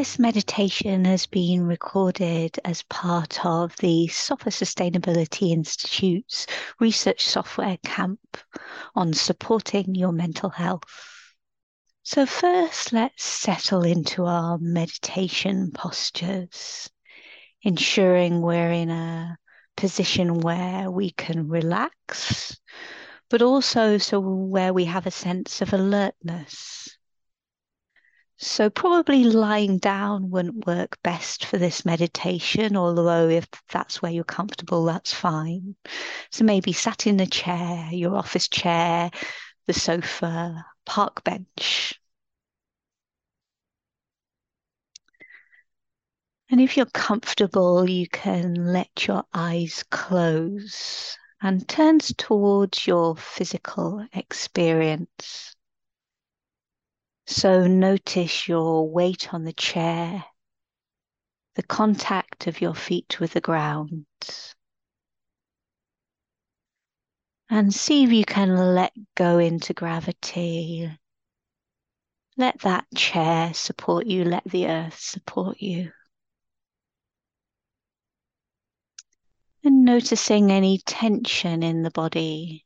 This meditation has been recorded as part of the Software Sustainability Institute's research software camp on supporting your mental health. So, first, let's settle into our meditation postures, ensuring we're in a position where we can relax, but also so where we have a sense of alertness. So, probably lying down wouldn't work best for this meditation, although if that's where you're comfortable, that's fine. So, maybe sat in a chair, your office chair, the sofa, park bench. And if you're comfortable, you can let your eyes close and turn towards your physical experience. So notice your weight on the chair, the contact of your feet with the ground. And see if you can let go into gravity. Let that chair support you, let the earth support you. and noticing any tension in the body,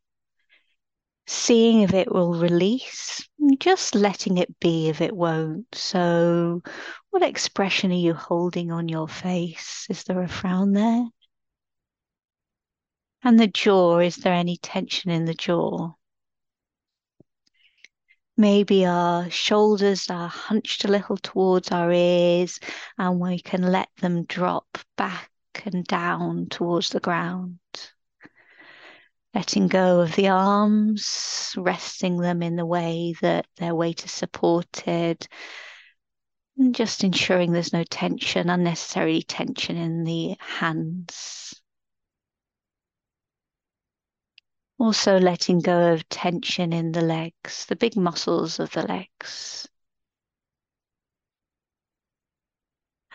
seeing if it will release, just letting it be if it won't. So, what expression are you holding on your face? Is there a frown there? And the jaw, is there any tension in the jaw? Maybe our shoulders are hunched a little towards our ears and we can let them drop back and down towards the ground. Letting go of the arms, resting them in the way that their weight is supported, and just ensuring there's no tension, unnecessary tension in the hands. Also, letting go of tension in the legs, the big muscles of the legs.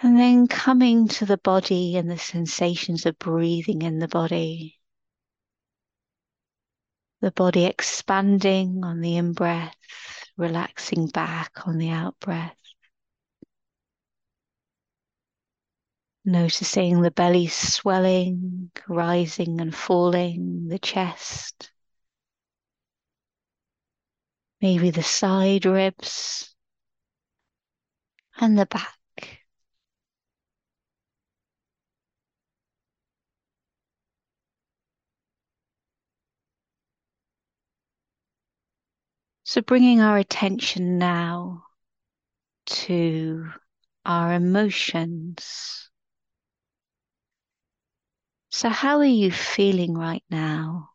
And then coming to the body and the sensations of breathing in the body. The body expanding on the in breath, relaxing back on the out breath. Noticing the belly swelling, rising and falling, the chest, maybe the side ribs, and the back. So, bringing our attention now to our emotions. So, how are you feeling right now?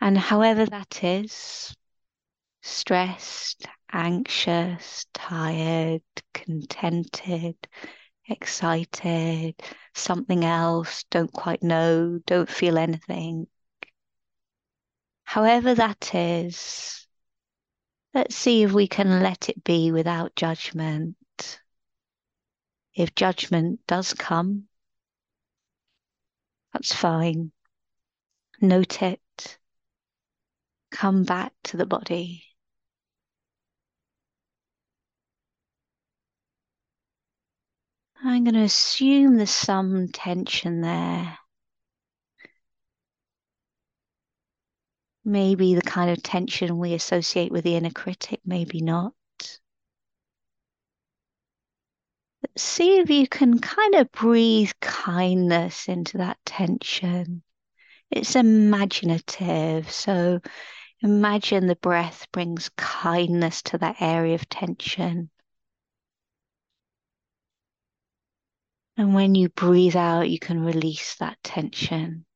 And however that is stressed, anxious, tired, contented, excited, something else, don't quite know, don't feel anything however that is, let's see if we can let it be without judgment. If judgment does come, that's fine. Note it. Come back to the body. I'm going to assume there's some tension there. Maybe the kind of tension we associate with the inner critic, maybe not. But see if you can kind of breathe kindness into that tension. It's imaginative. So imagine the breath brings kindness to that area of tension. And when you breathe out, you can release that tension.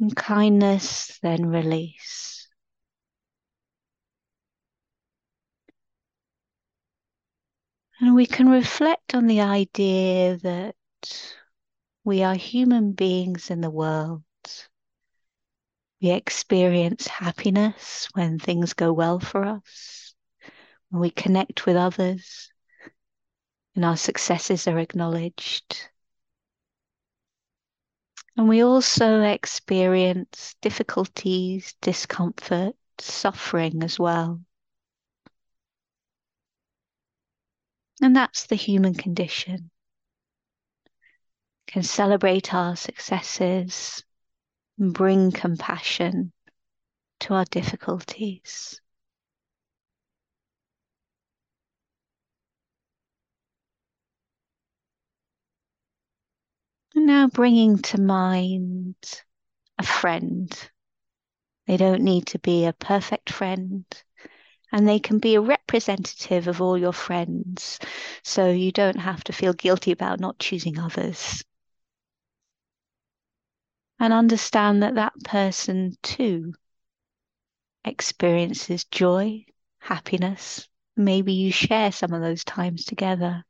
And kindness, then release. And we can reflect on the idea that we are human beings in the world. We experience happiness when things go well for us, when we connect with others, and our successes are acknowledged. And we also experience difficulties, discomfort, suffering as well. And that's the human condition. We Can celebrate our successes and bring compassion to our difficulties. And now bringing to mind a friend. They don't need to be a perfect friend and they can be a representative of all your friends. So you don't have to feel guilty about not choosing others. And understand that that person too experiences joy, happiness. Maybe you share some of those times together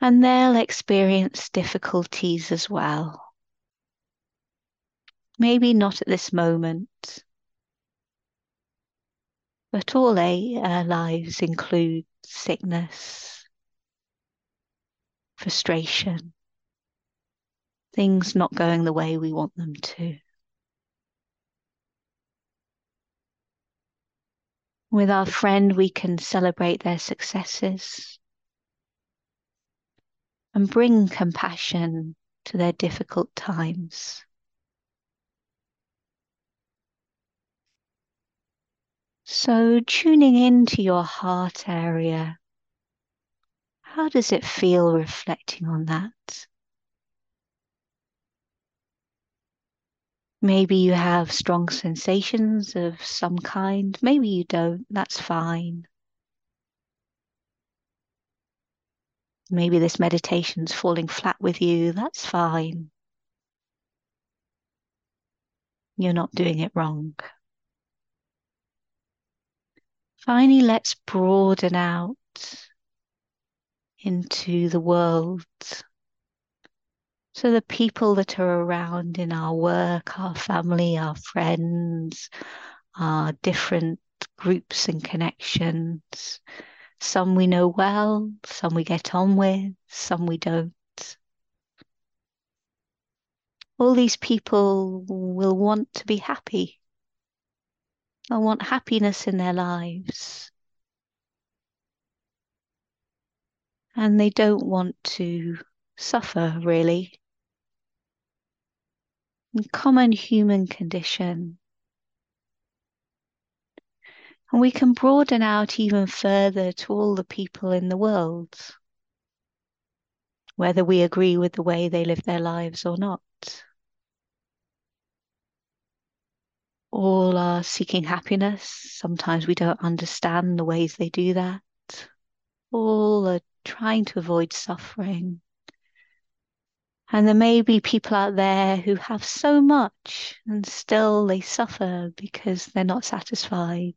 and they'll experience difficulties as well. Maybe not at this moment, but all our lives include sickness, frustration, things not going the way we want them to. With our friend, we can celebrate their successes and bring compassion to their difficult times. So, tuning into your heart area, how does it feel reflecting on that? Maybe you have strong sensations of some kind, maybe you don't, that's fine. Maybe this meditation's falling flat with you. That's fine. You're not doing it wrong. Finally, let's broaden out into the world. So, the people that are around in our work, our family, our friends, our different groups and connections, some we know well, some we get on with, some we don't. All these people will want to be happy. They'll want happiness in their lives. And they don't want to suffer, really. Common human condition. And we can broaden out even further to all the people in the world, whether we agree with the way they live their lives or not. All are seeking happiness. Sometimes we don't understand the ways they do that. All are trying to avoid suffering. And there may be people out there who have so much and still they suffer because they're not satisfied.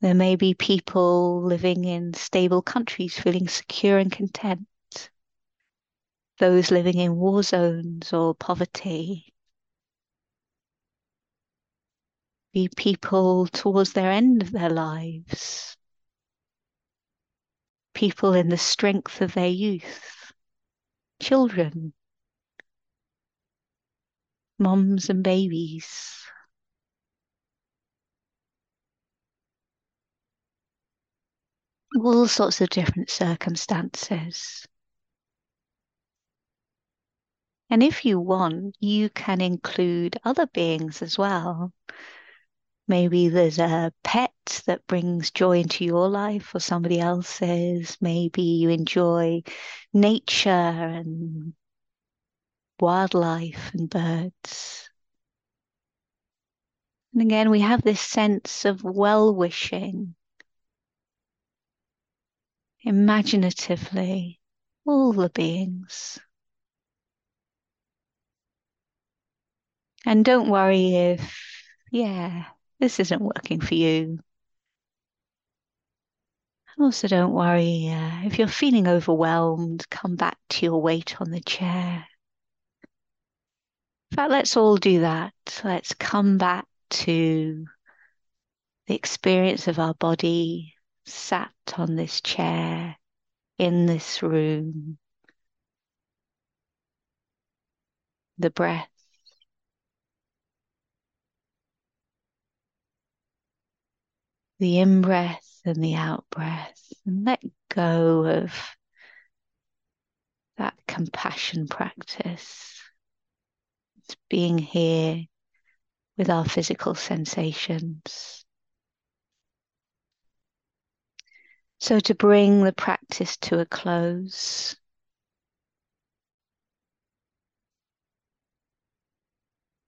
There may be people living in stable countries feeling secure and content. Those living in war zones or poverty. Be people towards their end of their lives. People in the strength of their youth. Children. Moms and babies. all sorts of different circumstances. And if you want, you can include other beings as well. Maybe there's a pet that brings joy into your life or somebody else's. Maybe you enjoy nature and wildlife and birds. And again, we have this sense of well wishing imaginatively all the beings. And don't worry if, yeah, this isn't working for you. Also, don't worry uh, if you're feeling overwhelmed, come back to your weight on the chair. In fact, let's all do that. Let's come back to the experience of our body sat on this chair in this room. the breath. The in breath and the out breath, and let go of that compassion practice. It's being here with our physical sensations. So, to bring the practice to a close,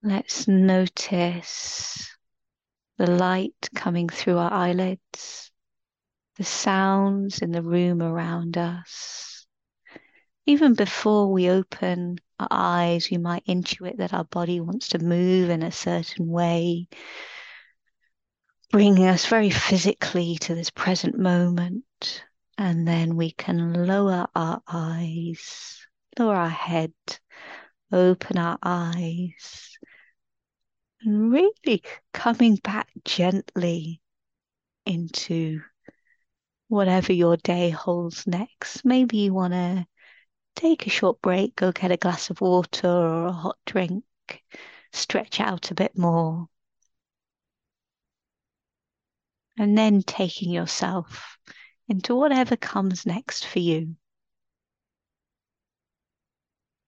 let's notice the light coming through our eyelids, the sounds in the room around us. Even before we open our eyes, we might intuit that our body wants to move in a certain way, bringing us very physically to this present moment. And then we can lower our eyes, lower our head, open our eyes, and really coming back gently into whatever your day holds next. Maybe you want to take a short break, go get a glass of water or a hot drink, stretch out a bit more. And then taking yourself into whatever comes next for you.